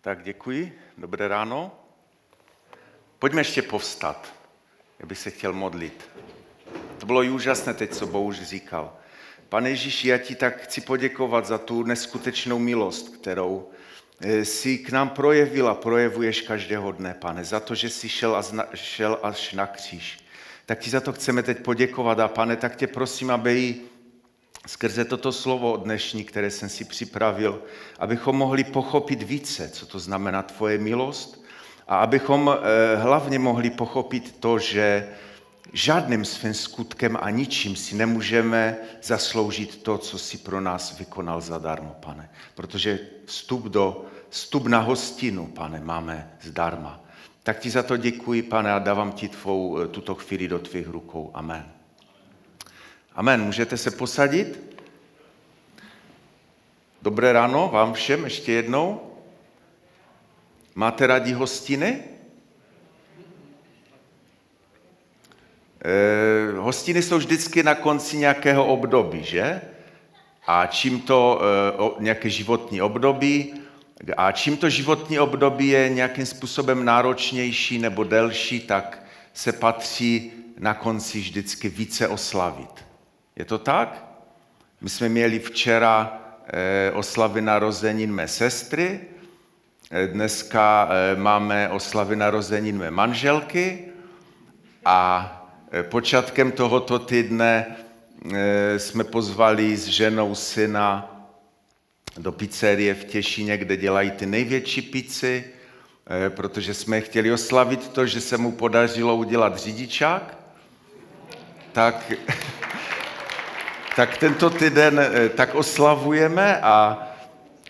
Tak děkuji, dobré ráno. Pojďme ještě povstat. Já bych se chtěl modlit. To bylo úžasné teď, co Bouž říkal. Pane Ježíši, já ti tak chci poděkovat za tu neskutečnou milost, kterou eh, si k nám projevila, projevuješ každého dne, pane, za to, že jsi šel, a zna, šel až na kříž. Tak ti za to chceme teď poděkovat a pane, tak tě prosím, aby i skrze toto slovo dnešní, které jsem si připravil, abychom mohli pochopit více, co to znamená tvoje milost a abychom eh, hlavně mohli pochopit to, že žádným svým skutkem a ničím si nemůžeme zasloužit to, co si pro nás vykonal zadarmo, pane. Protože vstup, do, vstup na hostinu, pane, máme zdarma. Tak ti za to děkuji, pane, a dávám ti tvou, eh, tuto chvíli do tvých rukou. Amen. Amen. Můžete se posadit? Dobré ráno vám všem ještě jednou. Máte rádi hostiny? Eh, hostiny jsou vždycky na konci nějakého období, že? A čím to eh, nějaké životní období, a čím to životní období je nějakým způsobem náročnější nebo delší, tak se patří na konci vždycky více oslavit. Je to tak? My jsme měli včera eh, oslavy narozenin mé sestry, eh, dneska eh, máme oslavy narozenin mé manželky a počátkem tohoto týdne jsme pozvali s ženou syna do pizzerie v Těšíně, kde dělají ty největší pici, protože jsme chtěli oslavit to, že se mu podařilo udělat řidičák. Tak tak tento týden eh, tak oslavujeme a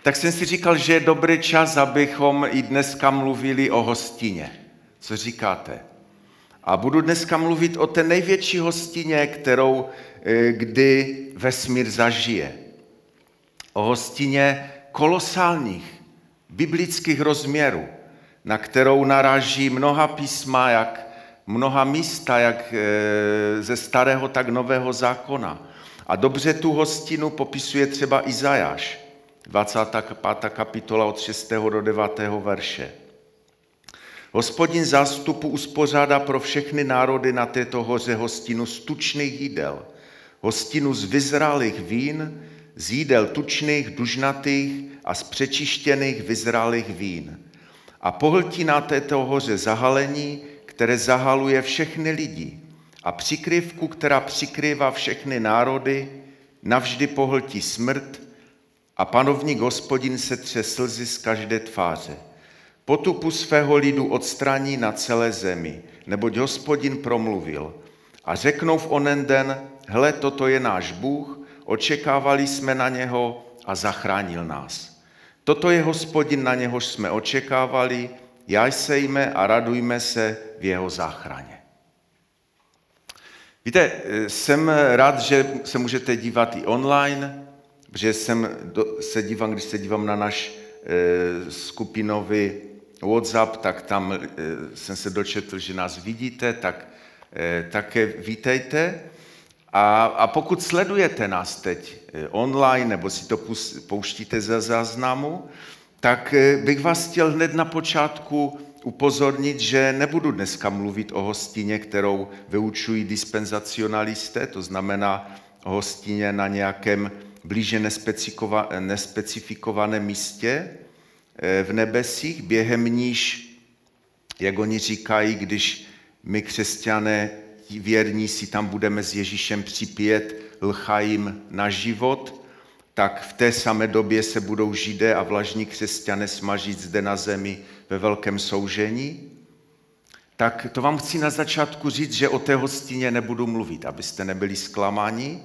tak jsem si říkal, že je dobrý čas, abychom i dneska mluvili o hostině. Co říkáte? A budu dneska mluvit o té největší hostině, kterou eh, kdy vesmír zažije. O hostině kolosálních, biblických rozměrů, na kterou naráží mnoha písma, jak mnoha místa, jak eh, ze starého, tak nového zákona. A dobře tu hostinu popisuje třeba Izajáš, 25. kapitola od 6. do 9. verše. Hospodin zástupu uspořádá pro všechny národy na této hoře hostinu z tučných jídel, hostinu z vyzrálých vín, z jídel tučných, dužnatých a z přečištěných vyzrálých vín. A pohltí na této hoře zahalení, které zahaluje všechny lidi a přikryvku, která přikrývá všechny národy, navždy pohltí smrt a panovník hospodin se tře slzy z každé tváře. Potupu svého lidu odstraní na celé zemi, neboť hospodin promluvil. A řeknou v onen den, hle, toto je náš Bůh, očekávali jsme na něho a zachránil nás. Toto je hospodin, na něhož jsme očekávali, jajsejme a radujme se v jeho záchraně. Víte, jsem rád, že se můžete dívat i online, že jsem se dívám, když se dívám na náš eh, skupinový WhatsApp, tak tam eh, jsem se dočetl, že nás vidíte, tak eh, také vítejte. A, a pokud sledujete nás teď online, nebo si to pouštíte ze záznamu, tak bych vás chtěl hned na počátku upozornit, že nebudu dneska mluvit o hostině, kterou vyučují dispenzacionalisté, to znamená hostině na nějakém blíže nespecifikovaném místě eh, v nebesích, během níž, jak oni říkají, když my křesťané věrní si tam budeme s Ježíšem připět lchajím na život, tak v té samé době se budou židé a vlažní křesťané smažit zde na zemi ve velkém soužení, tak to vám chci na začátku říct, že o té hostině nebudu mluvit, abyste nebyli zklamáni,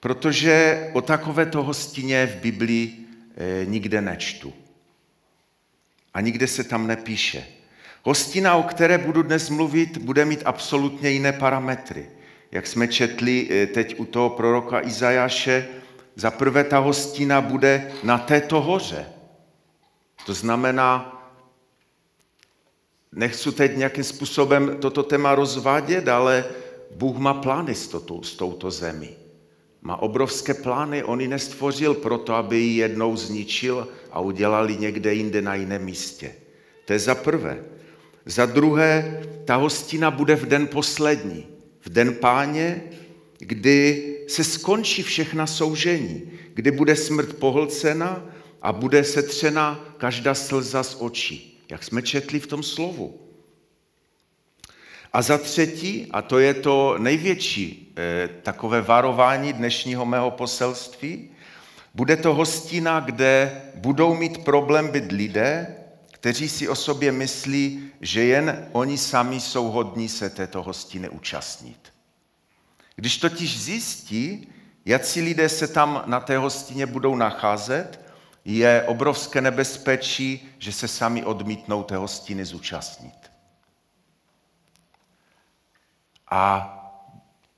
protože o takovéto hostině v Biblii e, nikde nečtu. A nikde se tam nepíše. Hostina, o které budu dnes mluvit, bude mít absolutně jiné parametry. Jak jsme četli eh, teď u toho proroka Izajaše, za prvé ta hostina bude na této hoře. To znamená, nechci teď nějakým způsobem toto téma rozvádět, ale Bůh má plány s, touto, s touto zemí. Má obrovské plány, on ji nestvořil proto, aby ji jednou zničil a udělali někde jinde na jiném místě. To je za prvé. Za druhé, ta hostina bude v den poslední, v den páně, kdy se skončí všechna soužení, kdy bude smrt pohlcena a bude setřena každá slza z očí, jak jsme četli v tom slovu. A za třetí, a to je to největší eh, takové varování dnešního mého poselství, bude to hostina, kde budou mít problém být lidé, kteří si o sobě myslí, že jen oni sami jsou hodní se této hostiny účastnit. Když totiž zjistí, jaký lidé se tam na té hostině budou nacházet, je obrovské nebezpečí, že se sami odmítnou té hostiny zúčastnit. A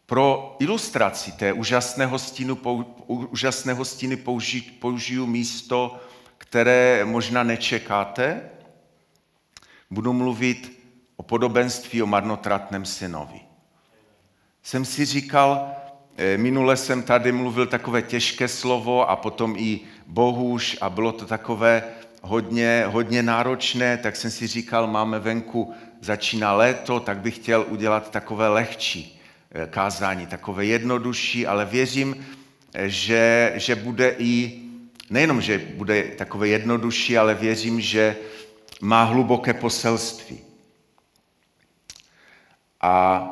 pro ilustraci té úžasné, hostinu, úžasné hostiny použi, použiju místo, které možná nečekáte. Budu mluvit o podobenství o marnotratném synovi. Jsem si říkal, eh, minule jsem tady mluvil takové těžké slovo a potom i bohuž a bylo to takové hodně, hodně náročné, tak jsem si říkal, máme venku, začíná léto, tak bych chtěl udělat takové lehčí eh, kázání, takové jednodušší, ale věřím, eh, že, že bude i, nejenom, že bude takové jednodušší, ale věřím, že má hluboké poselství. A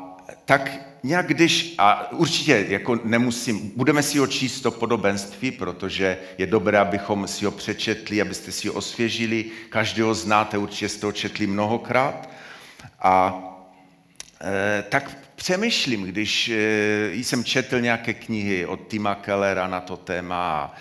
tak nějak když, a určitě jako nemusím, budeme si ho číst to podobenství, protože je dobré, abychom si ho přečetli, abyste si ho osvěžili, každého znáte, určitě jste ho četli mnohokrát. A e, tak přemýšlím, když e, jsem četl nějaké knihy od Tima Kellera na to téma a,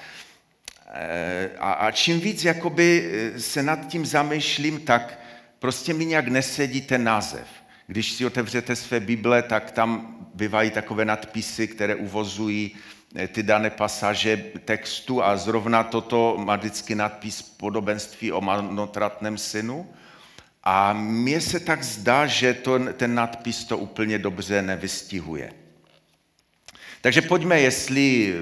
e, a, a čím víc jakoby e, se nad tím zamýšlím, tak prostě mi nějak nesedí ten název. Když si otevřete své Bible, tak tam bývají takové nadpisy, které uvozují eh, ty dané pasaže textu a zrovna toto má vždycky nadpis podobenství o marnotratném synu. A mně se tak zdá, že to, ten nadpis to úplně dobře nevystihuje. Takže pojďme, jestli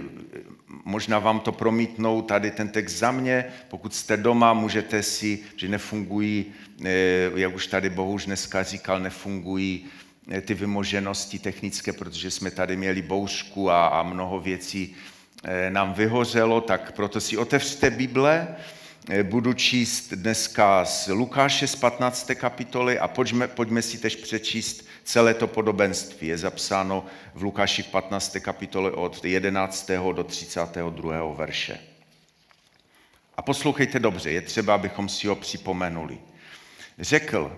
možná vám to promítnou tady ten text za mě, pokud jste doma, můžete si, že nefungují, eh, jak už tady Bohuž dneska říkal, nefungují eh, ty vymoženosti technické, protože jsme tady měli bouřku a, a mnoho věcí eh, nám vyhořelo, tak proto si otevřte Bible, budu číst dneska z Lukáše z 15. kapitoly a pojďme, pojďme si tež přečíst celé to podobenství. Je zapsáno v Lukáši v 15. kapitole od 11. do 32. verše. A poslouchejte dobře, je třeba, abychom si ho připomenuli. Řekl,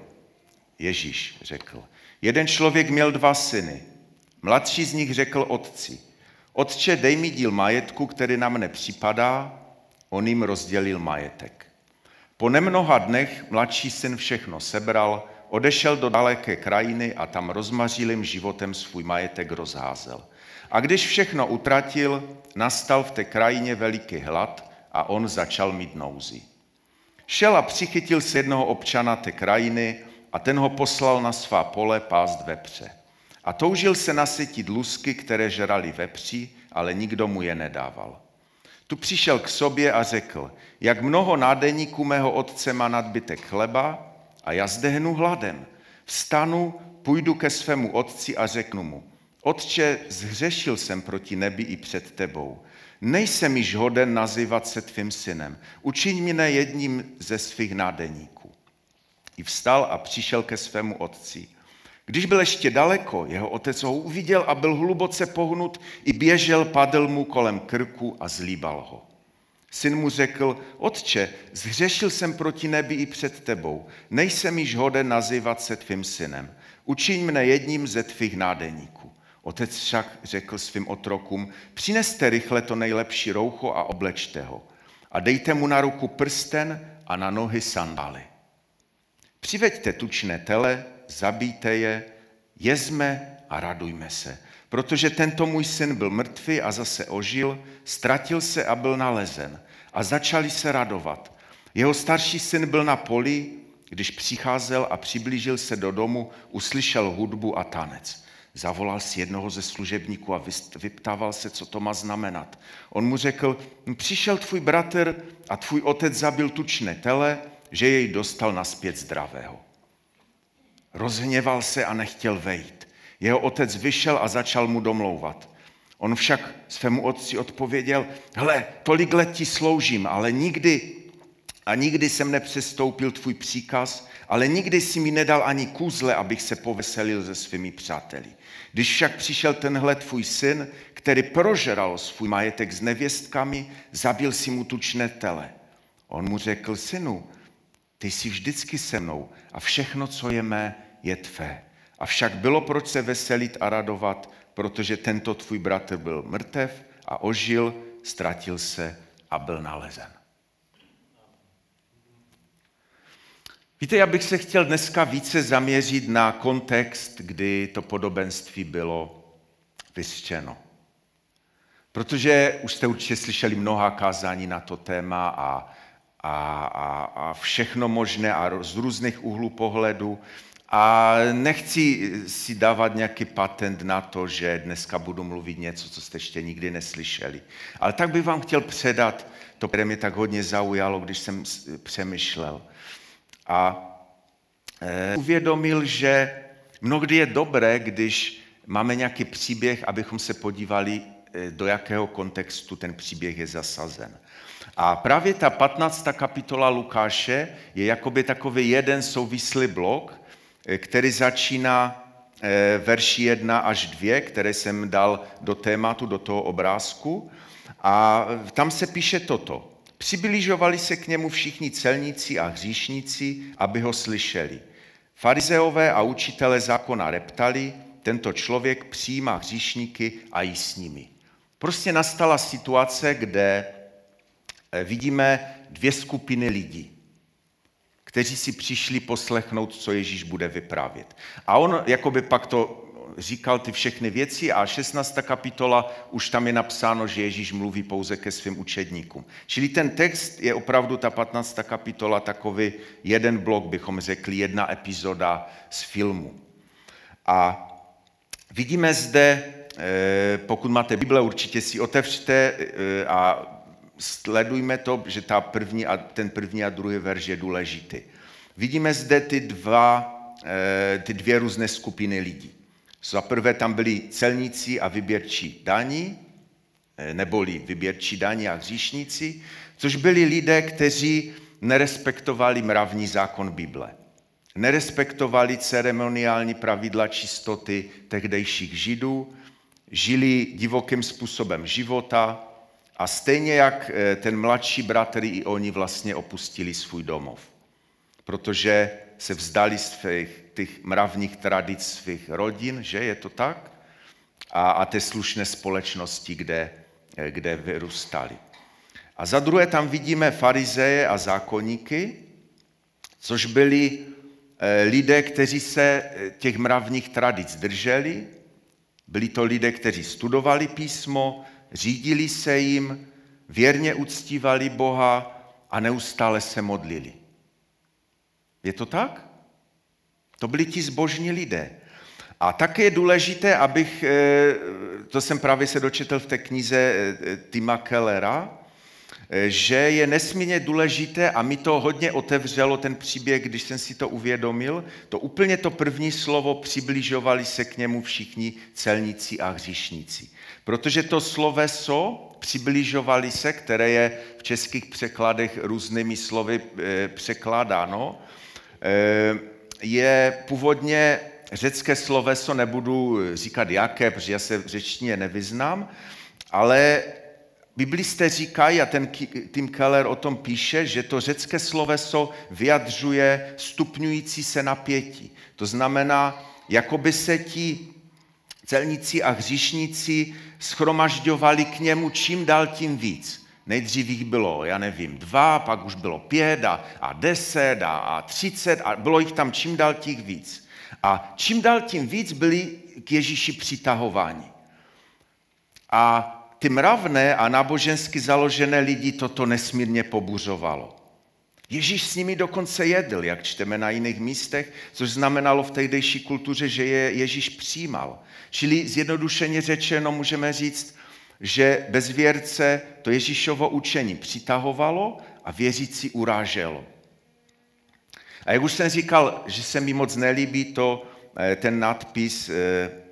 Ježíš řekl, jeden člověk měl dva syny. Mladší z nich řekl otci, otče, dej mi díl majetku, který nám nepřipadá, on jim rozdělil majetek. Po nemnoha dnech mladší syn všechno sebral, odešel do daleké krajiny a tam rozmařilým životem svůj majetek rozházel. A když všechno utratil, nastal v té krajině veliký hlad a on začal mít nouzi. Šel a přichytil se jednoho občana té krajiny a ten ho poslal na svá pole pást vepře. A toužil se nasytit lusky, které žrali vepři, ale nikdo mu je nedával. Tu přišel k sobě a řekl, jak mnoho nádeníků mého otce má nadbytek chleba a já zdehnu hladem. Vstanu, půjdu ke svému otci a řeknu mu, Otče, zhřešil jsem proti nebi i před tebou. Nejsem již hoden nazývat se tvým synem. Učiň mě jedním ze svých nádeníků. I vstal a přišel ke svému otci. Když byl ještě daleko, jeho otec ho uviděl a byl hluboce pohnut, i běžel, padl mu kolem krku a zlíbal ho. Syn mu řekl, otče, zhřešil jsem proti nebi i před tebou, nejsem již hoden nazývat se tvým synem. Učiň mne jedním ze tvých nádeníků. Otec však řekl svým otrokům, přineste rychle to nejlepší roucho a oblečte ho. A dejte mu na ruku prsten a na nohy sandály. Přiveďte tučné tele, zabijte je, jezme a radujme se. Protože tento můj syn byl mrtvý a zase ožil, ztratil se a byl nalezen. A začali se radovat. Jeho starší syn byl na poli, když přicházel a přiblížil se do domu, uslyšel hudbu a tanec. Zavolal si jednoho ze služebníků a vyptával se, co to má znamenat. On mu řekl, přišel tvůj bratr a tvůj otec zabil tučné tele, že jej dostal naspět zdravého. Rozhněval se a nechtěl vejít. Jeho otec vyšel a začal mu domlouvat. On však svému otci odpověděl, hle, tolik let ti sloužím, ale nikdy a nikdy jsem nepřestoupil tvůj příkaz, ale nikdy si mi nedal ani kůzle, abych se poveselil se svými přáteli. Když však přišel tenhle tvůj syn, který prožeral svůj majetek s nevěstkami, zabil si mu tučné tele. On mu řekl, synu, ty jsi vždycky se mnou a všechno, co je mé, je tvé. Avšak bylo proč se veselit a radovat, protože tento tvůj bratr byl mrtev a ožil, ztratil se a byl nalezen. Víte, já bych se chtěl dneska více zaměřit na kontext, kdy to podobenství bylo vyřčeno. Protože už jste určitě slyšeli mnoha kázání na to téma a, a, a, a všechno možné a z různých úhlů pohledu. A nechci si dávat nějaký patent na to, že dneska budu mluvit něco, co jste ještě nikdy neslyšeli. Ale tak bych vám chtěl předat to, které mě tak hodně zaujalo, když jsem přemýšlel a e, uvědomil, že mnohdy je dobré, když máme nějaký příběh, abychom se podívali, do jakého kontextu ten příběh je zasazen. A právě ta 15. kapitola Lukáše je jakoby takový jeden souvislý blok, e, který začíná verši 1 až 2, které jsem dal do tématu, do toho obrázku. A tam se píše toto. Přibližovali se k němu všichni celníci a hříšníci, aby ho slyšeli. Farizeové a učitele zákona reptali, tento člověk přijímá hříšníky a jí s nimi. Prostě nastala situace, kde eh, vidíme dvě skupiny lidí, kteří si přišli poslechnout, co Ježíš bude vyprávět. A on jakoby pak to říkal ty všechny věci a 16. kapitola už tam je napsáno, že Ježíš mluví pouze ke svým učedníkům. Čili ten text je opravdu ta 15. kapitola takový jeden blok, bychom řekli, jedna epizoda z filmu. A vidíme zde, pokud máte Bible, určitě si otevřte eh, a sledujme to, že ta první a, ten první a druhý verš je důležitý. Vidíme zde ty, dva, eh, ty dvě různé skupiny lidí. Za prvé tam byli celníci a vyběrčí daní, eh, neboli vyběrčí daní a hříšníci, což byli lidé, kteří nerespektovali mravní zákon Bible. Nerespektovali ceremoniální pravidla čistoty tehdejších židů, žili divokým způsobem života a stejně jak eh, ten mladší bratr i oni vlastně opustili svůj domov. Protože se vzdali svých těch mravních tradic svých rodin, že je to tak? A, a té slušné společnosti, kde, kde vyrůstali. A za druhé tam vidíme farizeje a zákonníky, což byli eh, lidé, kteří se eh, těch mravních tradic drželi, byli to lidé, kteří studovali písmo, řídili se jim, věrně uctívali Boha a neustále se modlili. Je to tak? To byli ti zbožní lidé. A také je důležité, abych, eh, to jsem právě se dočetl v té knize eh, Tima Kellera, eh, že je nesmírně důležité a mi to hodně otevřelo ten příběh, když jsem si to uvědomil, to úplně to první slovo přibližovali se k němu všichni celníci a hříšníci. Protože to sloveso přibližovali se, které je v českých překladech různými slovy překládáno, je původně řecké sloveso, nebudu říkat jaké, protože já se v řečtině nevyznám, ale biblisté říkají, a ten Tim Keller o tom píše, že to řecké sloveso vyjadřuje stupňující se napětí. To znamená, jako by se ti celníci a hříšníci schromažďovali k němu čím dál tím víc. Nejdřív jich bylo, já nevím, dva, pak už bylo pět a, a deset a, a třicet a bylo jich tam čím dál tím víc. A čím dál tím víc byli k Ježíši přitahováni. A ty mravné a nábožensky založené lidi toto nesmírně pobuřovalo. Ježíš s nimi dokonce jedl, jak čteme na jiných místech, což znamenalo v tehdejší kultuře, že je Ježíš přijímal. Čili zjednodušeně řečeno můžeme říct, že bez věrce to Ježíšovo učení přitahovalo a věřící uráželo. A jak už jsem říkal, že se mi moc nelíbí to, eh, ten nadpis eh,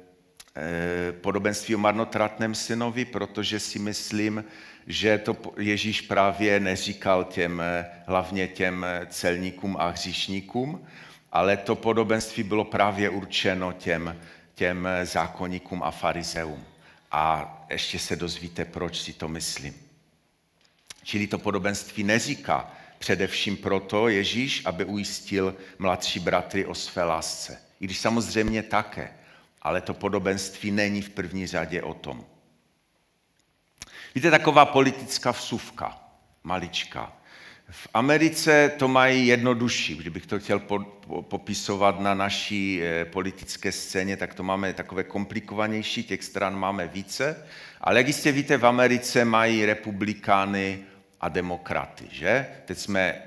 podobenství o marnotratném synovi, protože si myslím, že to Ježíš právě neříkal těm, hlavně těm celníkům a hříšníkům, ale to podobenství bylo právě určeno těm, těm zákonníkům a farizeům. A ještě se dozvíte, proč si to myslím. Čili to podobenství neříká především proto Ježíš, aby ujistil mladší bratry o své lásce. I když samozřejmě také, ale to podobenství není v první řadě o tom. Víte, taková politická vsuvka, malička. V Americe to mají jednodušší. Kdybych to chtěl popisovat na naší eh, politické scéně, tak to máme takové komplikovanější, těch stran máme více. Ale jak jistě víte, v Americe mají republikány a demokraty, že? Teď jsme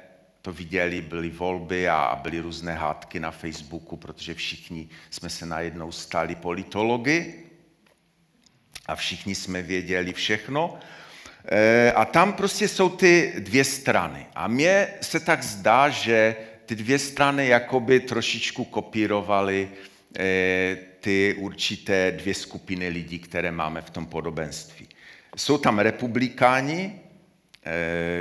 to viděli, byly volby a byly různé hádky na Facebooku, protože všichni jsme se najednou stali politology a všichni jsme věděli všechno. Eh, a tam prostě jsou ty dvě strany. A mně se tak zdá, že ty dvě strany jakoby trošičku kopírovaly eh, ty určité dvě skupiny lidí, které máme v tom podobenství. Jsou tam republikáni,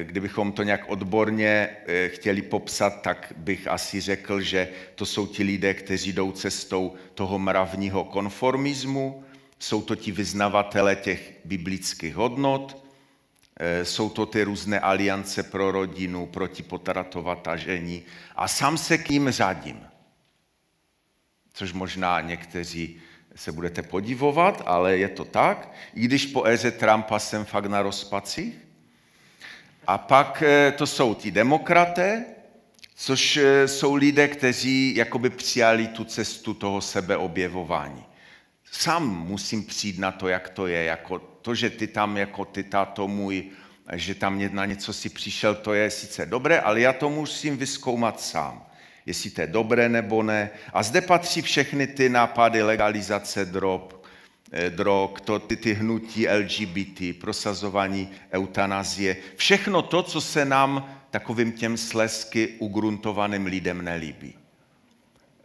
kdybychom to nějak odborně chtěli popsat, tak bych asi řekl, že to jsou ti lidé, kteří jdou cestou toho mravního konformismu, jsou to ti vyznavatele těch biblických hodnot, Eh, jsou to ty různé aliance pro rodinu, proti potratova tažení a sám se k ním řadím. Což možná někteří se budete podivovat, ale je to tak, i když po éře Trumpa jsem fakt na rozpacích. A pak eh, to jsou ti demokraté, což eh, jsou lidé, kteří jakoby přijali tu cestu toho sebeobjevování. Sám musím přijít na to, jak to je, jako to, že ty tam jako ty táto můj, že tam na něco si přišel, to je sice dobré, ale já to musím vyskoumat sám. Jestli to je dobré nebo ne. A zde patří všechny ty nápady legalizace drog, eh, drog to, ty, ty hnutí LGBT, prosazování eutanazie. Všechno to, co se nám takovým těm slesky ugruntovaným lidem nelíbí.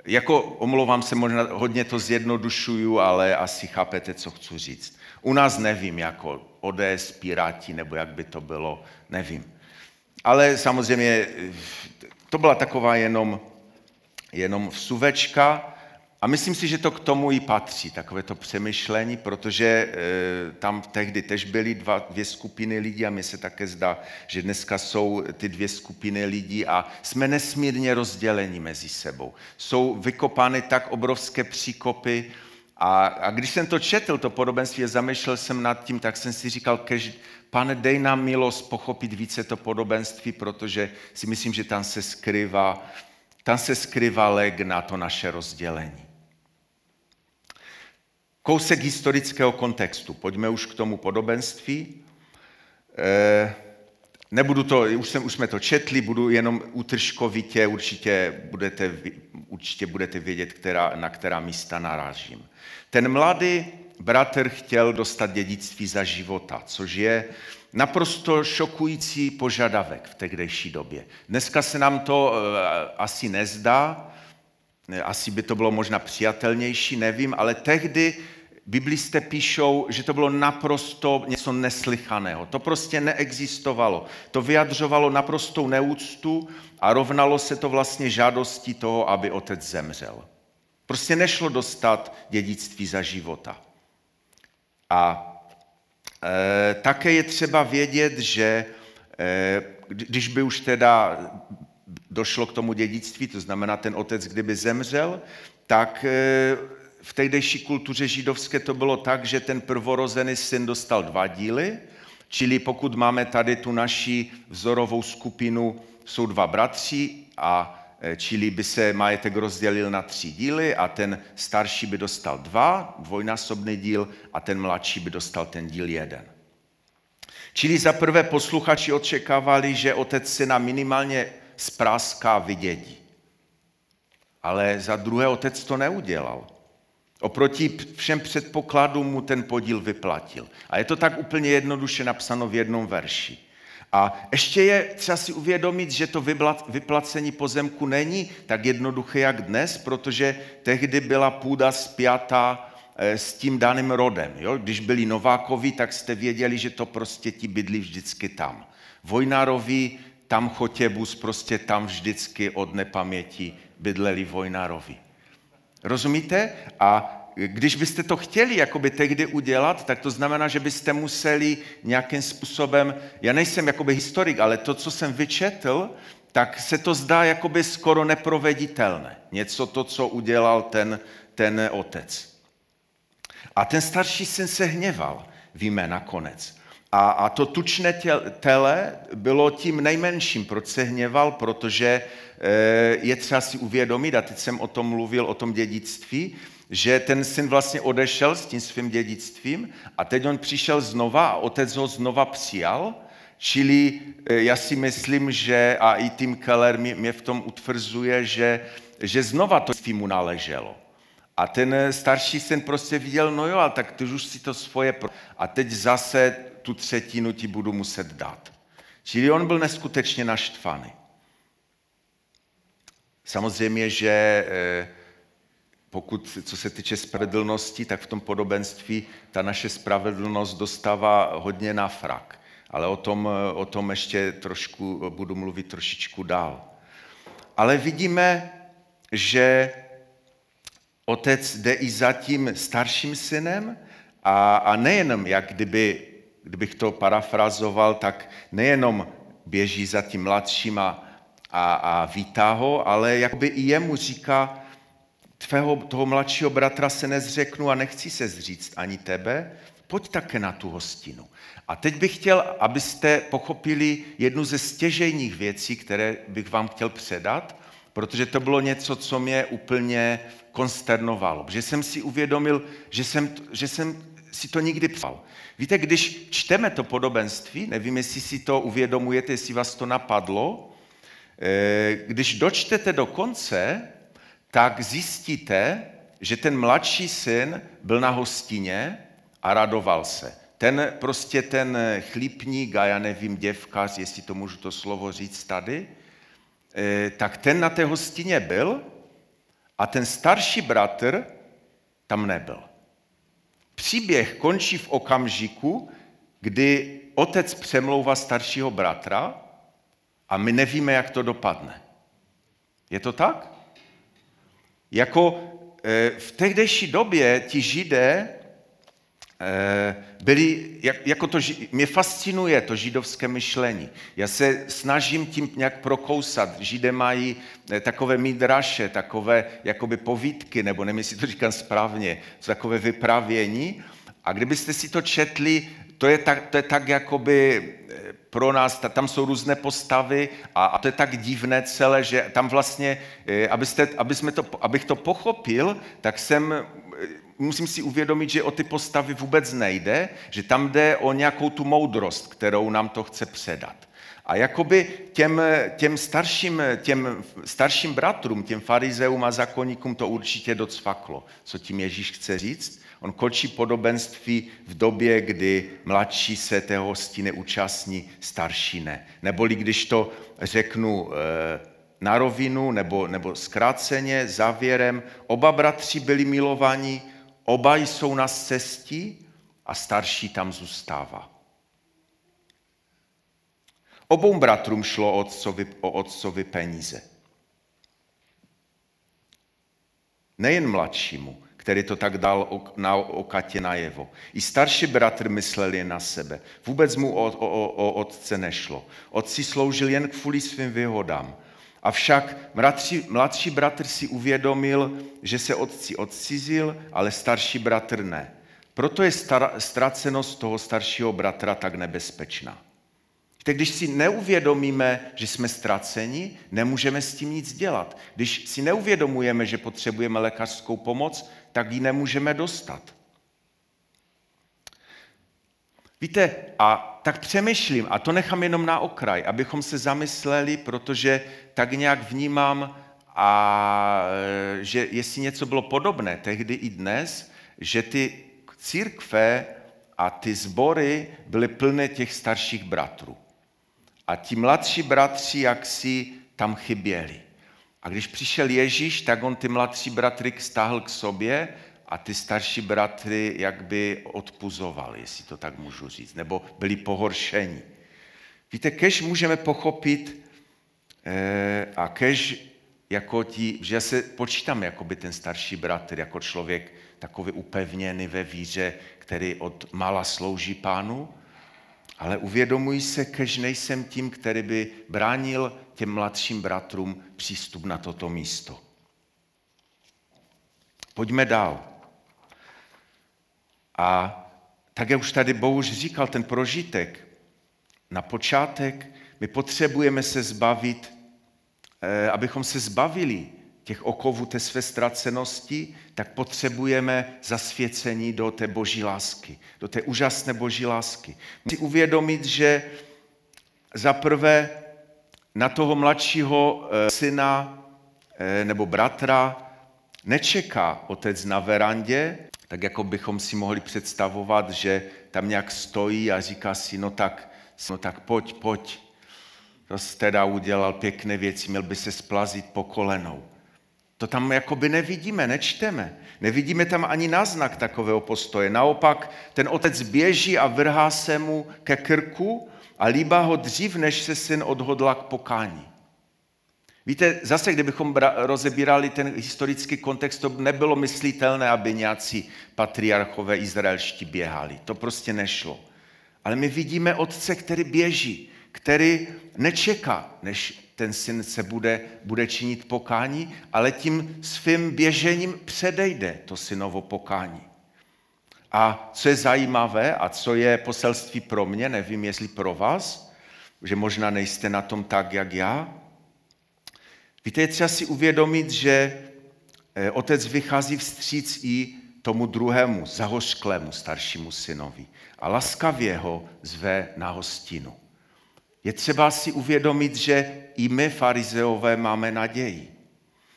Jako, omlouvám se, možná hodně to zjednodušuju, ale asi chápete, co chci říct. U nás nevím, jako ODS, Piráti, nebo jak by to bylo, nevím. Ale samozřejmě to byla taková jenom, jenom vsuvečka a myslím si, že to k tomu i patří, takové to přemýšlení, protože e, tam tehdy tež byly dva, dvě skupiny lidí a mi se také zdá, že dneska jsou ty dvě skupiny lidí a jsme nesmírně rozděleni mezi sebou. Jsou vykopány tak obrovské příkopy, a, a když jsem to četl, to podobenství, zamýšlel jsem nad tím, tak jsem si říkal, kež, pane, dej nám milost pochopit více to podobenství, protože si myslím, že tam se skrývá, tam se skrývá leg na to naše rozdělení. Kousek historického kontextu. Pojďme už k tomu podobenství. E, nebudu to, už, jsem, už jsme to četli, budu jenom útržkovitě, určitě budete, určitě budete vědět, která, na která místa narážím. Ten mladý bratr chtěl dostat dědictví za života, což je naprosto šokující požadavek v tehdejší době. Dneska se nám to eh, asi nezdá, asi by to bylo možná přijatelnější, nevím, ale tehdy biblisté píšou, že to bylo naprosto něco neslychaného. To prostě neexistovalo. To vyjadřovalo naprostou neúctu a rovnalo se to vlastně žádosti toho, aby otec zemřel. Prostě nešlo dostat dědictví za života. A e, také je třeba vědět, že e, když by už teda došlo k tomu dědictví, to znamená ten otec, kdyby zemřel, tak e, v tehdejší kultuře židovské to bylo tak, že ten prvorozený syn dostal dva díly, čili pokud máme tady tu naši vzorovou skupinu, jsou dva bratři a Eh, čili by se majetek rozdělil na tři díly a ten starší by dostal dva, dvojnásobný díl, a ten mladší by dostal ten díl jeden. Čili za prvé posluchači očekávali, že otec syna minimálně spráská vydědí. Ale za druhé otec to neudělal. Oproti všem předpokladům mu ten podíl vyplatil. A je to tak úplně jednoduše napsáno v jednom verši. A ještě je třeba si uvědomit, že to vyplacení pozemku není tak jednoduché jak dnes, protože tehdy byla půda spjatá eh, s tím daným rodem. Jo? Když byli Novákovi, tak jste věděli, že to prostě ti bydlí vždycky tam. Vojnárovi, tam Chotěbus, prostě tam vždycky od nepaměti bydleli Vojnárovi. Rozumíte? A když byste to chtěli jakoby tehdy udělat, tak to znamená, že byste museli nějakým způsobem, já nejsem jakoby historik, ale to, co jsem vyčetl, tak se to zdá jakoby skoro neproveditelné. Něco to, co udělal ten, ten otec. A ten starší syn se hněval, víme nakonec. A, a to tučné tele bylo tím nejmenším. Proč se hněval? Protože e, je třeba si uvědomit, a teď jsem o tom mluvil, o tom dědictví, že ten syn vlastně odešel s tím svým dědictvím a teď on přišel znova a otec ho znova přijal, čili e, já si myslím, že a i Tim Keller mě, mě v tom utvrzuje, že, že znova to mu náleželo. A ten starší syn prostě viděl, no jo, ale tak ty už si to svoje... Pro... A teď zase tu třetinu ti budu muset dát. Čili on byl neskutečně naštvaný. Samozřejmě, že e, pokud, co se týče spravedlnosti, tak v tom podobenství ta naše spravedlnost dostává hodně na frak. Ale o tom, o tom ještě trošku budu mluvit trošičku dál. Ale vidíme, že otec jde i za tím starším synem a, a nejenom, jak kdyby, kdybych to parafrazoval, tak nejenom běží za tím mladším a, a, a vítá ho, ale jakoby i jemu říká, tvého toho mladšího bratra se nezřeknu a nechci se zříct ani tebe, pojď také na tu hostinu. A teď bych chtěl, abyste pochopili jednu ze stěžejních věcí, které bych vám chtěl předat, protože to bylo něco, co mě úplně konsternovalo. Že jsem si uvědomil, že jsem, že jsem si to nikdy psal. Víte, když čteme to podobenství, nevím, jestli si to uvědomujete, jestli vás to napadlo, eh, když dočtete do konce, tak zjistíte, že ten mladší syn byl na hostině a radoval se. Ten prostě ten chlípník, a já nevím, děvkař, jestli to můžu to slovo říct tady, eh, tak ten na té hostině byl a ten starší bratr tam nebyl. Příběh končí v okamžiku, kdy otec přemlouvá staršího bratra a my nevíme, jak to dopadne. Je to tak? Jako eh, v tehdejší době ti židé byli, jak, jako to, mě fascinuje to židovské myšlení. Já se snažím tím nějak prokousat. Židé mají eh, takové midraše, takové jakoby povídky, nebo nevím, jestli to říkám správně, takové vypravění. A kdybyste si to četli, to je tak, to je tak jakoby pro nás, tam jsou různé postavy a, a to je tak divné celé, že tam vlastně, eh, abyste, aby jsme to, abych to pochopil, tak jsem, eh, musím si uvědomit, že o ty postavy vůbec nejde, že tam jde o nějakou tu moudrost, kterou nám to chce předat. A jakoby těm, těm, starším, těm starším bratrům, těm farizeům a zakonníkům to určitě docvaklo, co tím Ježíš chce říct. On kočí podobenství v době, kdy mladší se té hosti neúčastní, starší ne. Neboli když to řeknu eh, na rovinu nebo, nebo zkráceně, závěrem, oba bratři byli milovaní, oba jsou na cestě a starší tam zůstává. Obou bratrům šlo o otcovi, o otcovi peníze. Nejen mladšímu, který to tak dal na okatě najevo. I starší bratr myslel jen na sebe. Vůbec mu o, o, o otce nešlo. Otci sloužil jen kvůli svým výhodám. Avšak mladší, mladší bratr si uvědomil, že se otci odcizil, ale starší bratr ne. Proto je star, ztracenost toho staršího bratra tak nebezpečná. Tak když si neuvědomíme, že jsme ztraceni, nemůžeme s tím nic dělat. Když si neuvědomujeme, že potřebujeme lékařskou pomoc, tak ji nemůžeme dostat. Víte, a tak přemýšlím, a to nechám jenom na okraj, abychom se zamysleli, protože tak nějak vnímám, a že jestli něco bylo podobné tehdy i dnes, že ty církve a ty sbory byly plné těch starších bratrů. A ti mladší bratři jaksi tam chyběli. A když přišel Ježíš, tak on ty mladší bratry stáhl k sobě a ty starší bratry jak by odpuzovali, jestli to tak můžu říct, nebo byli pohoršeni. Víte, kež můžeme pochopit eh, a kež jako ti, že já se počítám jako by ten starší bratr, jako člověk takový upevněný ve víře, který od mala slouží pánu, ale uvědomuji se, kež nejsem tím, který by bránil těm mladším bratrům přístup na toto místo. Pojďme dál. A tak, jak už tady Bohuž říkal, ten prožitek, na počátek my potřebujeme se zbavit, eh, abychom se zbavili těch okovů té své ztracenosti, tak potřebujeme zasvěcení do té boží lásky, do té úžasné boží lásky. Musí uvědomit, že za prvé na toho mladšího eh, syna eh, nebo bratra nečeká otec na verandě, tak jako bychom si mohli představovat, že tam nějak stojí a říká si, no tak, no tak pojď, pojď, to teda udělal pěkné věci, měl by se splazit po kolenou. To tam jakoby nevidíme, nečteme. Nevidíme tam ani náznak takového postoje. Naopak ten otec běží a vrhá se mu ke krku a líbá ho dřív, než se syn odhodla k pokání. Víte, zase kdybychom rozebírali ten historický kontext, to nebylo myslitelné, aby nějací patriarchové izraelští běhali. To prostě nešlo. Ale my vidíme otce, který běží, který nečeká, než ten syn se bude, bude činit pokání, ale tím svým běžením předejde to synovo pokání. A co je zajímavé a co je poselství pro mě, nevím, jestli pro vás, že možná nejste na tom tak, jak já. Víte, je třeba si uvědomit, že eh, otec vychází vstříc i tomu druhému, zahořklému staršímu synovi a laskavě ho zve na hostinu. Je třeba si uvědomit, že i my, farizeové, máme naději.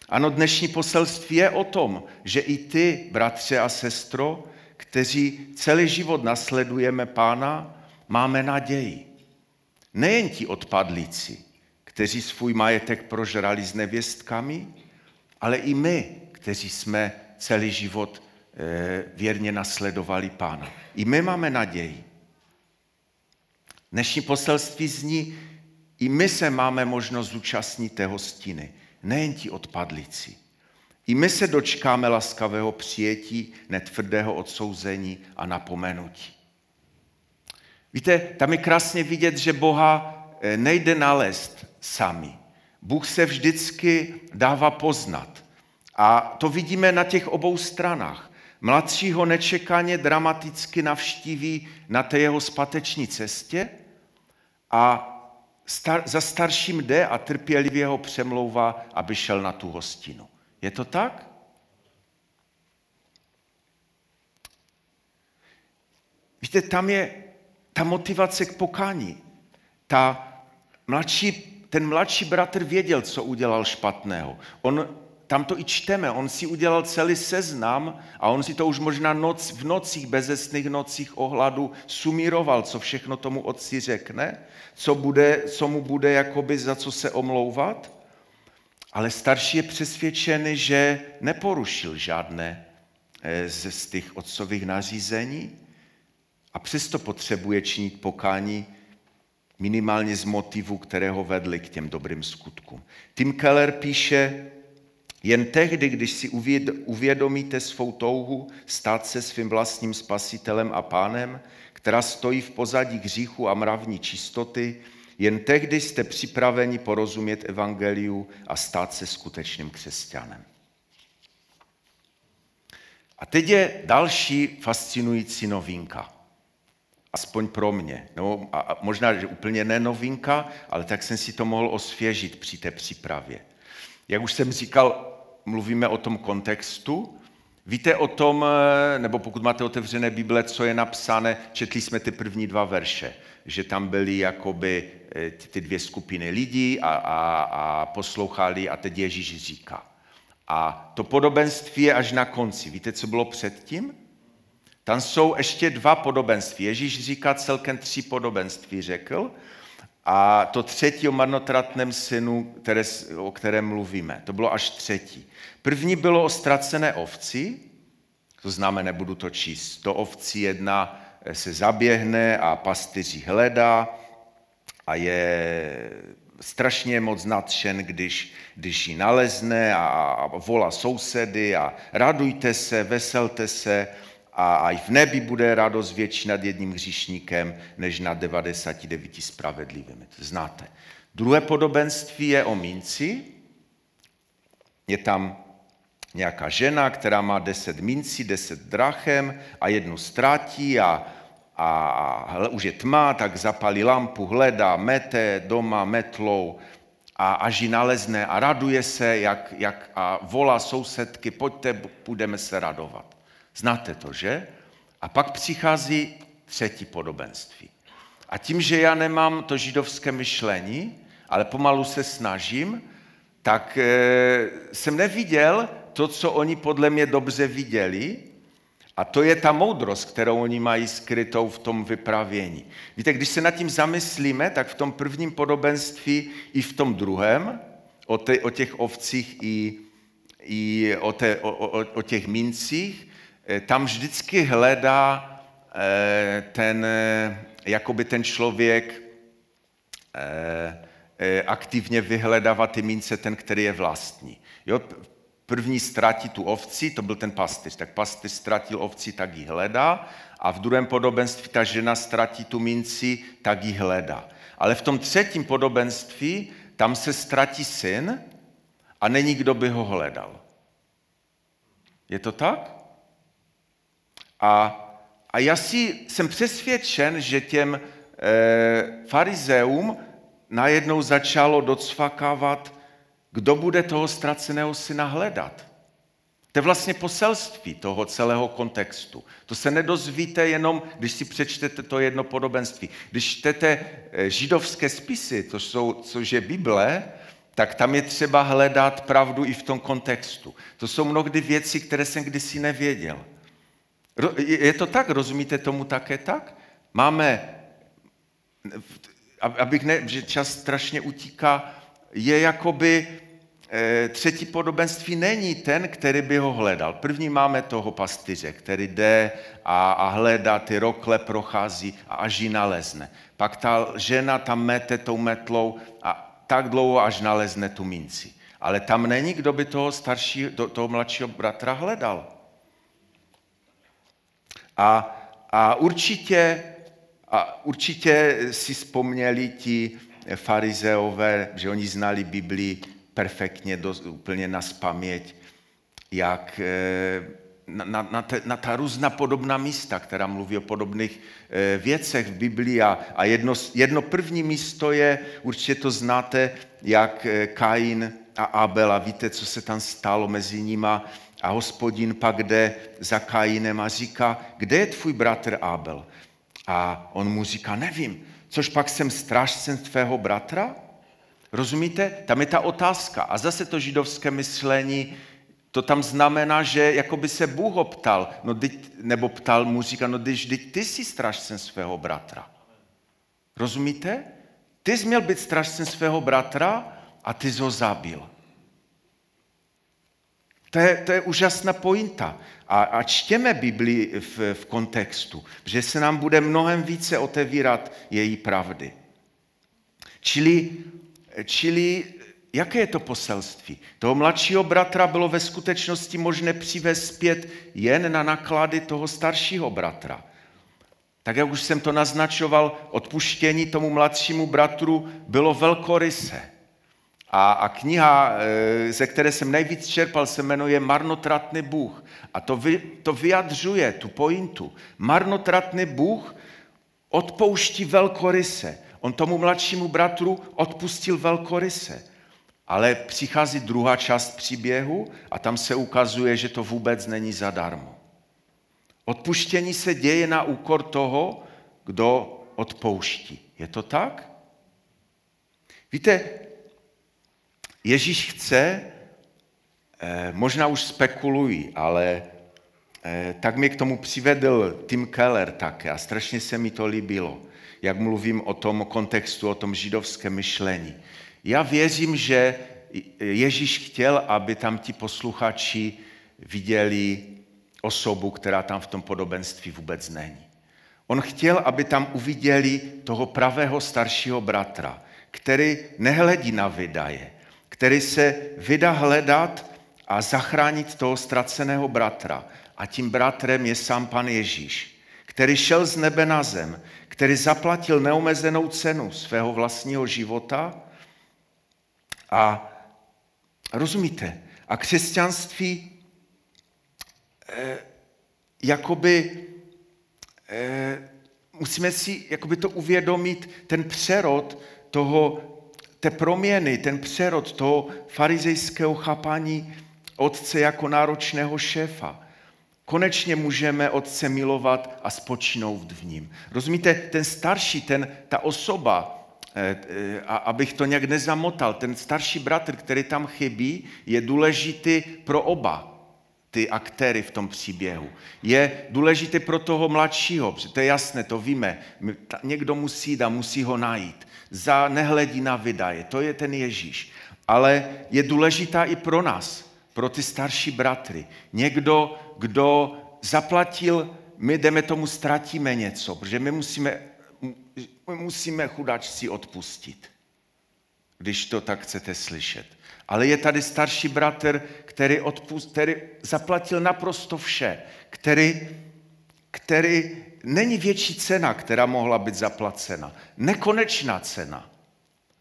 Ano, dnešní poselství je o tom, že i ty, bratře a sestro, kteří celý život nasledujeme Pána, máme naději. Nejen ti odpadlíci, kteří svůj majetek prožrali s nevěstkami, ale i my, kteří jsme celý život eh, věrně nasledovali Pána. I my máme naději. Dnešní poselství zní, i my se máme možnost zúčastnit té hostiny, nejen ti odpadlíci. I my se dočkáme laskavého přijetí, netvrdého odsouzení a napomenutí. Víte, tam je krásně vidět, že Boha nejde nalézt sami. Bůh se vždycky dává poznat. A to vidíme na těch obou stranách. Mladšího nečekaně dramaticky navštíví na té jeho spateční cestě a star, za starším jde a trpělivě ho přemlouvá, aby šel na tu hostinu. Je to tak? Víte, tam je ta motivace k pokání. Ta mladší, ten mladší bratr věděl, co udělal špatného. On tam to i čteme, on si udělal celý seznam a on si to už možná noc, v nocích, bezesných nocích ohladu sumíroval, co všechno tomu otci řekne, co, bude, co mu bude jakoby za co se omlouvat. Ale starší je přesvědčený, že neporušil žádné eh, z těch otcových nařízení a přesto potřebuje činit pokání minimálně z motivu, kterého vedli k těm dobrým skutkům. Tim Keller píše, jen tehdy, když si uvědomíte svou touhu stát se svým vlastním spasitelem a pánem, která stojí v pozadí hříchu a mravní čistoty, jen tehdy jste připraveni porozumět evangeliu a stát se skutečným křesťanem. A teď je další fascinující novinka. Aspoň pro mě. No, a možná, že úplně ne novinka, ale tak jsem si to mohl osvěžit při té přípravě. Jak už jsem říkal, mluvíme o tom kontextu, Víte o tom, nebo pokud máte otevřené Bible, co je napsané, četli jsme ty první dva verše, že tam byly jakoby ty dvě skupiny lidí a, a, a poslouchali a teď Ježíš říká. A to podobenství je až na konci. Víte, co bylo předtím? Tam jsou ještě dva podobenství. Ježíš říká celkem tři podobenství, řekl. A to třetí o marnotratném synu, které, o kterém mluvíme, to bylo až třetí. První bylo o ztracené ovci, to znamená, nebudu to číst. To ovci jedna se zaběhne a pastýři hledá a je strašně moc nadšen, když, když ji nalezne a, a volá sousedy a radujte se, veselte se a, i v nebi bude radost větší nad jedním hříšníkem, než nad 99 spravedlivými. To znáte. Druhé podobenství je o minci. Je tam nějaká žena, která má deset mincí, deset drachem a jednu ztratí a, a už je tma, tak zapalí lampu, hledá, mete doma metlou a až ji nalezne a raduje se jak, jak, a volá sousedky, pojďte, budeme se radovat. Znáte to, že? A pak přichází třetí podobenství. A tím, že já nemám to židovské myšlení, ale pomalu se snažím, tak e, jsem neviděl to, co oni podle mě dobře viděli, a to je ta moudrost, kterou oni mají skrytou v tom vyprávění. Víte, když se nad tím zamyslíme, tak v tom prvním podobenství i v tom druhém, o, te, o těch ovcích i, i o, te, o, o, o těch mincích, eh, tam vždycky hledá eh, ten, eh, jakoby ten člověk aktivně vyhledává ty mince, ten, který je vlastní. Jo? První ztratí tu ovci, to byl ten pastýř. Tak pastýř ztratil ovci, tak ji hledá. A v druhém podobenství ta žena ztratí tu minci, tak ji hledá. Ale v tom třetím podobenství tam se ztratí syn a není kdo by ho hledal. Je to tak? A, a já si jsem přesvědčen, že těm e, farizeum najednou začalo docvakávat kdo bude toho ztraceného syna hledat? To je vlastně poselství toho celého kontextu. To se nedozvíte jenom, když si přečtete to jedno podobenství. Když čtete eh, židovské spisy, to jsou, což je Bible, tak tam je třeba hledat pravdu i v tom kontextu. To jsou mnohdy věci, které jsem kdysi nevěděl. Je to tak? Rozumíte tomu také tak? Máme, abych ne, že čas strašně utíká, je jakoby eh, třetí podobenství není ten, který by ho hledal. První máme toho pastýře, který jde a, a hledá, ty rokle prochází a až ji nalezne. Pak ta žena tam mete tou metlou a tak dlouho, až nalezne tu minci. Ale tam není, kdo by toho staršího, toho mladšího bratra hledal. A, a určitě, a určitě si vzpomněli ti farizeové, že oni znali Biblii perfektně, do, úplně na spaměť, jak eh, na, na, na, te, na ta různá podobná místa, která mluví o podobných e, věcech v Biblii. A, a jedno, jedno první místo je, určitě to znáte, jak e, Kain a Abel, a víte, co se tam stalo mezi nima. A hospodin pak jde za Kainem a říká, kde je tvůj bratr Abel? A on mu říká, nevím což pak jsem strážcem tvého bratra? Rozumíte? Tam je ta otázka. A zase to židovské myšlení, to tam znamená, že jako by se Bůh optal, no dyť, nebo ptal mu, říká, no když ty jsi strážcem svého bratra. Rozumíte? Ty jsi měl být strážcem svého bratra a ty jsi ho zabil. To je, to je úžasná pointa. A, a čtěme Biblii v, v kontextu, že se nám bude mnohem více otevírat její pravdy. Čili, čili jaké je to poselství? Toho mladšího bratra bylo ve skutečnosti možné přivést zpět jen na naklady toho staršího bratra. Tak jak už jsem to naznačoval, odpuštění tomu mladšímu bratru bylo velkoryse. A, a kniha, e, ze které jsem nejvíc čerpal, se jmenuje Marnotratný Bůh. A to, vy, to vyjadřuje tu pointu. Marnotratný Bůh odpouští velkoryse. On tomu mladšímu bratru odpustil velkoryse. Ale přichází druhá část příběhu a tam se ukazuje, že to vůbec není zadarmo. Odpuštění se děje na úkor toho, kdo odpouští. Je to tak? Víte, Ježíš chce, eh, možná už spekulují, ale eh, tak mě k tomu přivedl Tim Keller také a strašně se mi to líbilo, jak mluvím o tom kontextu, o tom židovském myšlení. Já věřím, že Ježíš chtěl, aby tam ti posluchači viděli osobu, která tam v tom podobenství vůbec není. On chtěl, aby tam uviděli toho pravého staršího bratra, který nehledí na vydaje, který se vydá hledat a zachránit toho ztraceného bratra. A tím bratrem je sám pan Ježíš, který šel z nebe na zem, který zaplatil neomezenou cenu svého vlastního života a rozumíte, a křesťanství eh, jakoby eh, musíme si jakoby to uvědomit, ten přerod toho, té proměny, ten přerod toho farizejského chápání otce jako náročného šéfa. Konečně můžeme otce milovat a spočinout v ním. Rozumíte, ten starší, ten, ta osoba, eh, eh, a abych to nějak nezamotal, ten starší bratr, který tam chybí, je důležitý pro oba ty aktéry v tom příběhu. Je důležité pro toho mladšího, to je jasné, to víme. Někdo musí jít a musí ho najít. Za nehledí na vydaje, to je ten Ježíš. Ale je důležitá i pro nás, pro ty starší bratry. Někdo, kdo zaplatil, my jdeme tomu, ztratíme něco, protože my musíme, my musíme chudáčci odpustit, když to tak chcete slyšet. Ale je tady starší bratr, který, odpust, který zaplatil naprosto vše, který, který není větší cena, která mohla být zaplacena. Nekonečná cena.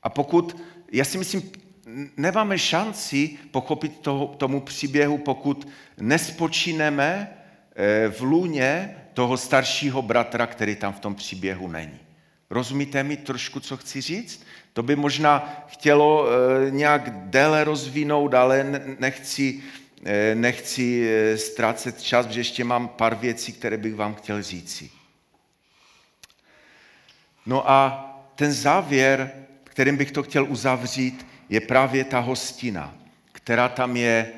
A pokud, já si myslím, nemáme šanci pochopit toho, tomu příběhu, pokud nespočíneme eh, v lůně toho staršího bratra, který tam v tom příběhu není. Rozumíte mi trošku, co chci říct? To by možná chtělo e, nějak déle rozvinout, ale nechci, nechci e, ztrácet čas, protože ještě mám pár věcí, které bych vám chtěl říci. No a ten závěr, kterým bych to chtěl uzavřít, je právě ta hostina, která tam je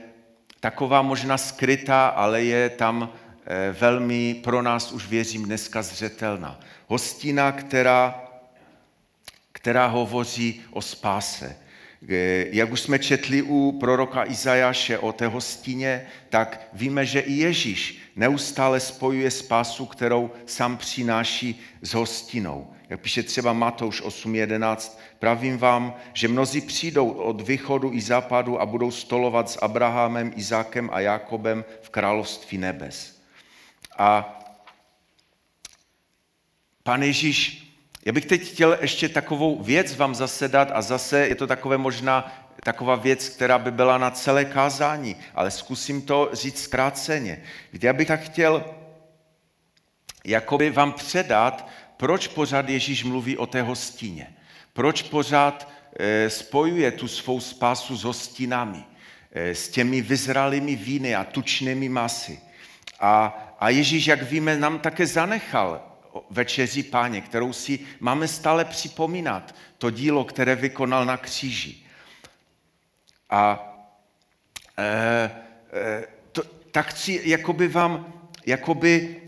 taková možná skrytá, ale je tam velmi pro nás, už věřím, dneska zřetelná. Hostina, která která hovoří o spáse. Jak už jsme četli u proroka Izajaše o té hostině, tak víme, že i Ježíš neustále spojuje spásu, kterou sám přináší s hostinou. Jak píše třeba Matouš 8.11, pravím vám, že mnozí přijdou od východu i západu a budou stolovat s Abrahamem, Izákem a Jakobem v království nebes. A Pan Ježíš já bych teď chtěl ještě takovou věc vám zasedat a zase je to takové možná taková věc, která by byla na celé kázání, ale zkusím to říct zkráceně. Víte, já bych tak chtěl jakoby vám předat, proč pořád Ježíš mluví o té hostině. Proč pořád e, spojuje tu svou spásu s hostinami, e, s těmi vyzralými víny a tučnými masy. A, a Ježíš, jak víme, nám také zanechal večeři páně, kterou si máme stále připomínat, to dílo, které vykonal na kříži. A e, e, to, tak chci, jakoby vám, jakoby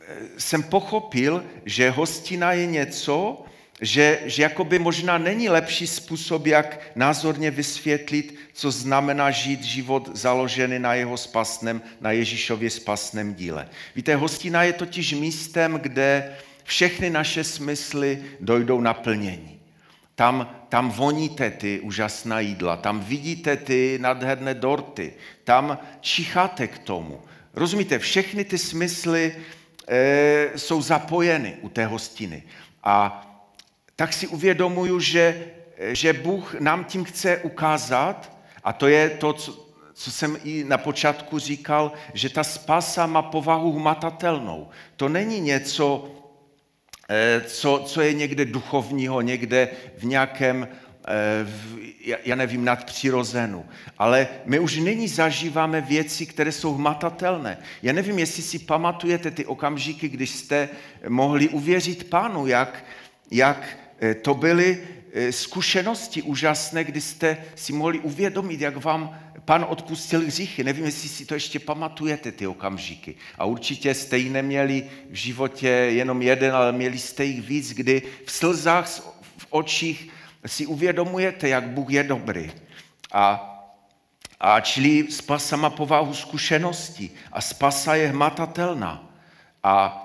e, jsem pochopil, že hostina je něco, že, že jakoby možná není lepší způsob, jak názorně vysvětlit, co znamená žít život založený na jeho spasném, na Ježíšově spasném díle. Víte, hostina je totiž místem, kde všechny naše smysly dojdou naplnění. Tam, tam voníte ty úžasná jídla, tam vidíte ty nádherné dorty, tam čicháte k tomu. Rozumíte, všechny ty smysly e, jsou zapojeny u té hostiny. A tak si uvědomuju, že, že Bůh nám tím chce ukázat, a to je to, co, co jsem i na počátku říkal, že ta spása má povahu hmatatelnou. To není něco, eh, co, co je někde duchovního, někde v nějakém já nevím, nadpřirozenu. Ale my už nyní zažíváme věci, které jsou hmatatelné. Já nevím, jestli si pamatujete ty okamžiky, když jste mohli uvěřit pánu, jak, jak to byly zkušenosti úžasné, kdy jste si mohli uvědomit, jak vám pan odpustil hříchy. Nevím, jestli si to ještě pamatujete, ty okamžiky. A určitě jste ji neměli v životě jenom jeden, ale měli jste jich víc, kdy v slzách, v očích si uvědomujete, jak Bůh je dobrý. A, a čili spasa má povahu zkušenosti a spasa je hmatatelná. A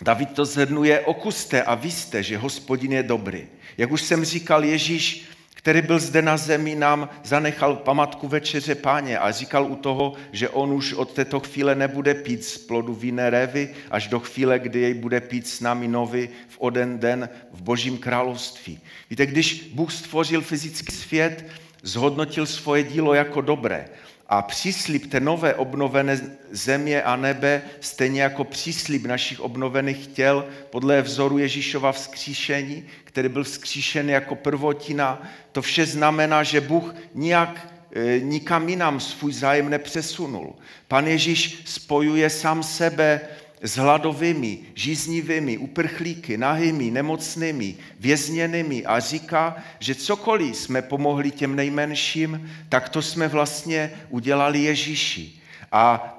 David to zhrnuje, okuste a víste, že hospodin je dobrý. Jak už jsem říkal, Ježíš který byl zde na zemi, nám zanechal památku večeře páně a říkal u toho, že on už od této chvíle nebude pít z plodu vinné révy, až do chvíle, kdy jej bude pít s námi nový v oden den v božím království. Víte, když Bůh stvořil fyzický svět, zhodnotil svoje dílo jako dobré a příslib té nové obnovené země a nebe, stejně jako příslib našich obnovených těl podle vzoru Ježíšova vzkříšení, který byl vzkříšen jako prvotina, to vše znamená, že Bůh nijak e, nikam jinam svůj zájem nepřesunul. Pan Ježíš spojuje sám sebe s hladovými, žíznivými, uprchlíky, nahými, nemocnými, vězněnými a říká, že cokoliv jsme pomohli těm nejmenším, tak to jsme vlastně udělali Ježíši. A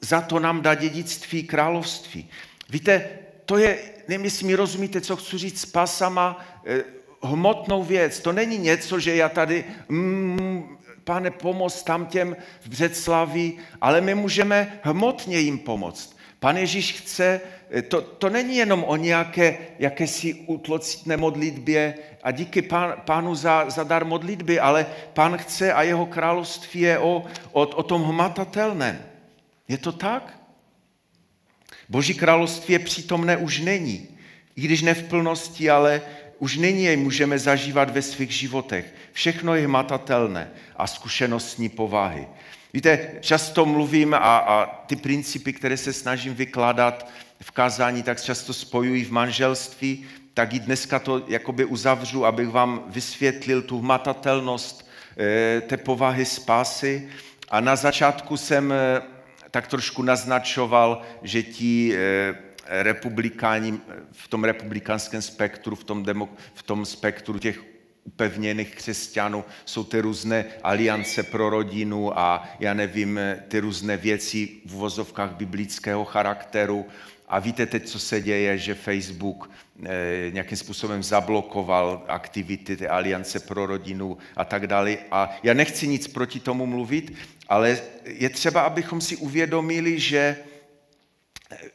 za to nám dá dědictví království. Víte, to je, nevím, jestli mi rozumíte, co chci říct, spása má eh, hmotnou věc. To není něco, že já tady, mm, pane, pomoz tam těm v Břeclaví, ale my můžeme hmotně jim pomoct. Pan Ježíš chce, eh, to, to není jenom o nějaké jakési utlocitné modlitbě a díky pán, pánu za, za dar modlitby, ale pán chce a jeho království je o, o, o tom hmatatelném. Je to tak? Boží království je přítomné už není. I když ne v plnosti, ale už nyní jej můžeme zažívat ve svých životech. Všechno je hmatatelné a zkušenostní povahy. Víte, často mluvím a, a ty principy, které se snažím vykládat v kázání, tak často spojují v manželství, tak i dneska to jakoby uzavřu, abych vám vysvětlil tu hmatatelnost e, té povahy spásy. A na začátku jsem e, tak trošku naznačoval, že ti e, republikáni v tom republikánském spektru, v tom, demo, v tom spektru těch upevněných křesťanů, jsou ty různé aliance pro rodinu a já nevím, ty různé věci v uvozovkách biblického charakteru. A víte teď, co se děje, že Facebook eh, nějakým způsobem zablokoval aktivity té aliance pro rodinu a tak dále. A já nechci nic proti tomu mluvit, ale je třeba, abychom si uvědomili, že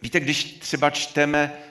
víte, když třeba čteme Eh,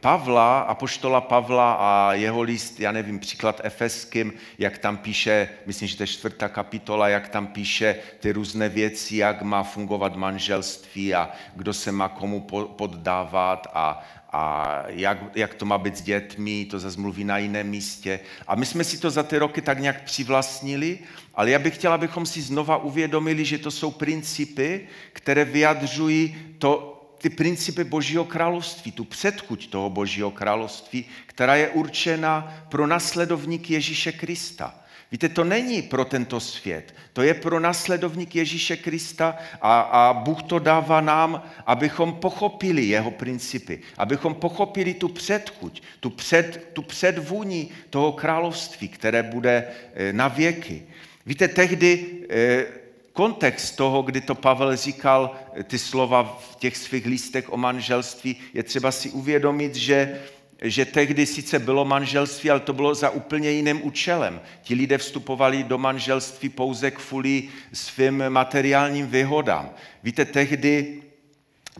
Pavla, apoštola Pavla a jeho list, já nevím, příklad Efeským, jak tam píše, myslím, že to je čtvrtá kapitola, jak tam píše ty různé věci, jak má fungovat manželství a kdo se má komu poddávat a, a jak, jak to má být s dětmi, to zase mluví na jiném místě. A my jsme si to za ty roky tak nějak přivlastnili, ale já bych chtěla, abychom si znova uvědomili, že to jsou principy, které vyjadřují to, ty principy Božího království, tu předchuť toho Božího království, která je určena pro nasledovník Ježíše Krista. Víte, to není pro tento svět, to je pro nasledovník Ježíše Krista a, a Bůh to dává nám, abychom pochopili jeho principy, abychom pochopili tu předchuť, tu, před, tu předvůni toho království, které bude eh, na věky. Víte, tehdy eh, kontext toho, kdy to Pavel říkal ty slova v těch svých listech o manželství, je třeba si uvědomit, že, že tehdy sice bylo manželství, ale to bylo za úplně jiným účelem. Ti lidé vstupovali do manželství pouze kvůli svým materiálním výhodám. Víte, tehdy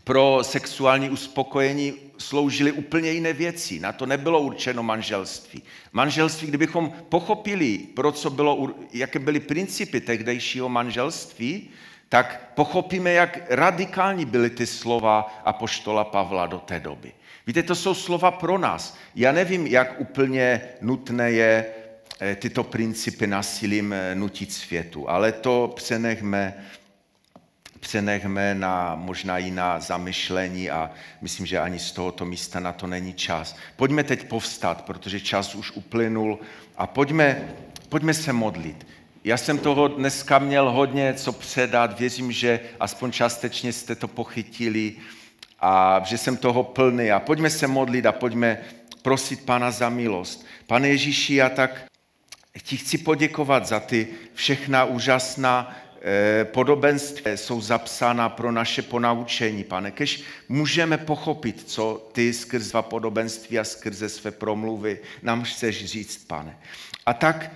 pro sexuální uspokojení sloužily úplně jiné věci. Na to nebylo určeno manželství. Manželství, kdybychom pochopili, pro co bylo, jaké byly principy tehdejšího manželství, tak pochopíme, jak radikální byly ty slova apoštola Pavla do té doby. Víte, to jsou slova pro nás. Já nevím, jak úplně nutné je eh, tyto principy nasilím eh, nutit světu, ale to přenechme přenechme na možná jiná zamyšlení a myslím, že ani z tohoto místa na to není čas. Pojďme teď povstat, protože čas už uplynul a pojďme, pojďme se modlit. Já jsem toho dneska měl hodně co předat, věřím, že aspoň částečně jste to pochytili a že jsem toho plný. A pojďme se modlit a pojďme prosit Pana za milost. Pane Ježíši, já tak ti chci poděkovat za ty všechna úžasná podobenství jsou zapsána pro naše ponaučení, pane. Kež můžeme pochopit, co ty skrz dva podobenství a skrze své promluvy nám chceš říct, pane. A tak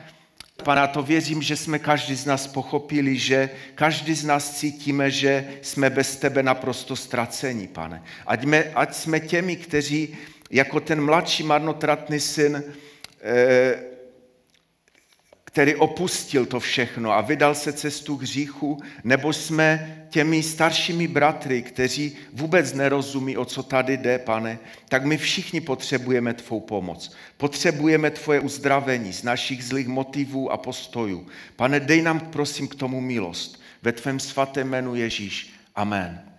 Pana, to věřím, že jsme každý z nás pochopili, že každý z nás cítíme, že jsme bez tebe naprosto ztraceni, pane. Ať, me, ať jsme těmi, kteří jako ten mladší marnotratný syn, eh, který opustil to všechno a vydal se cestu k hříchu, nebo jsme těmi staršími bratry, kteří vůbec nerozumí, o co tady jde, pane, tak my všichni potřebujeme tvou pomoc. Potřebujeme tvoje uzdravení z našich zlých motivů a postojů. Pane, dej nám prosím k tomu milost. Ve tvém svatém jménu Ježíš. Amen.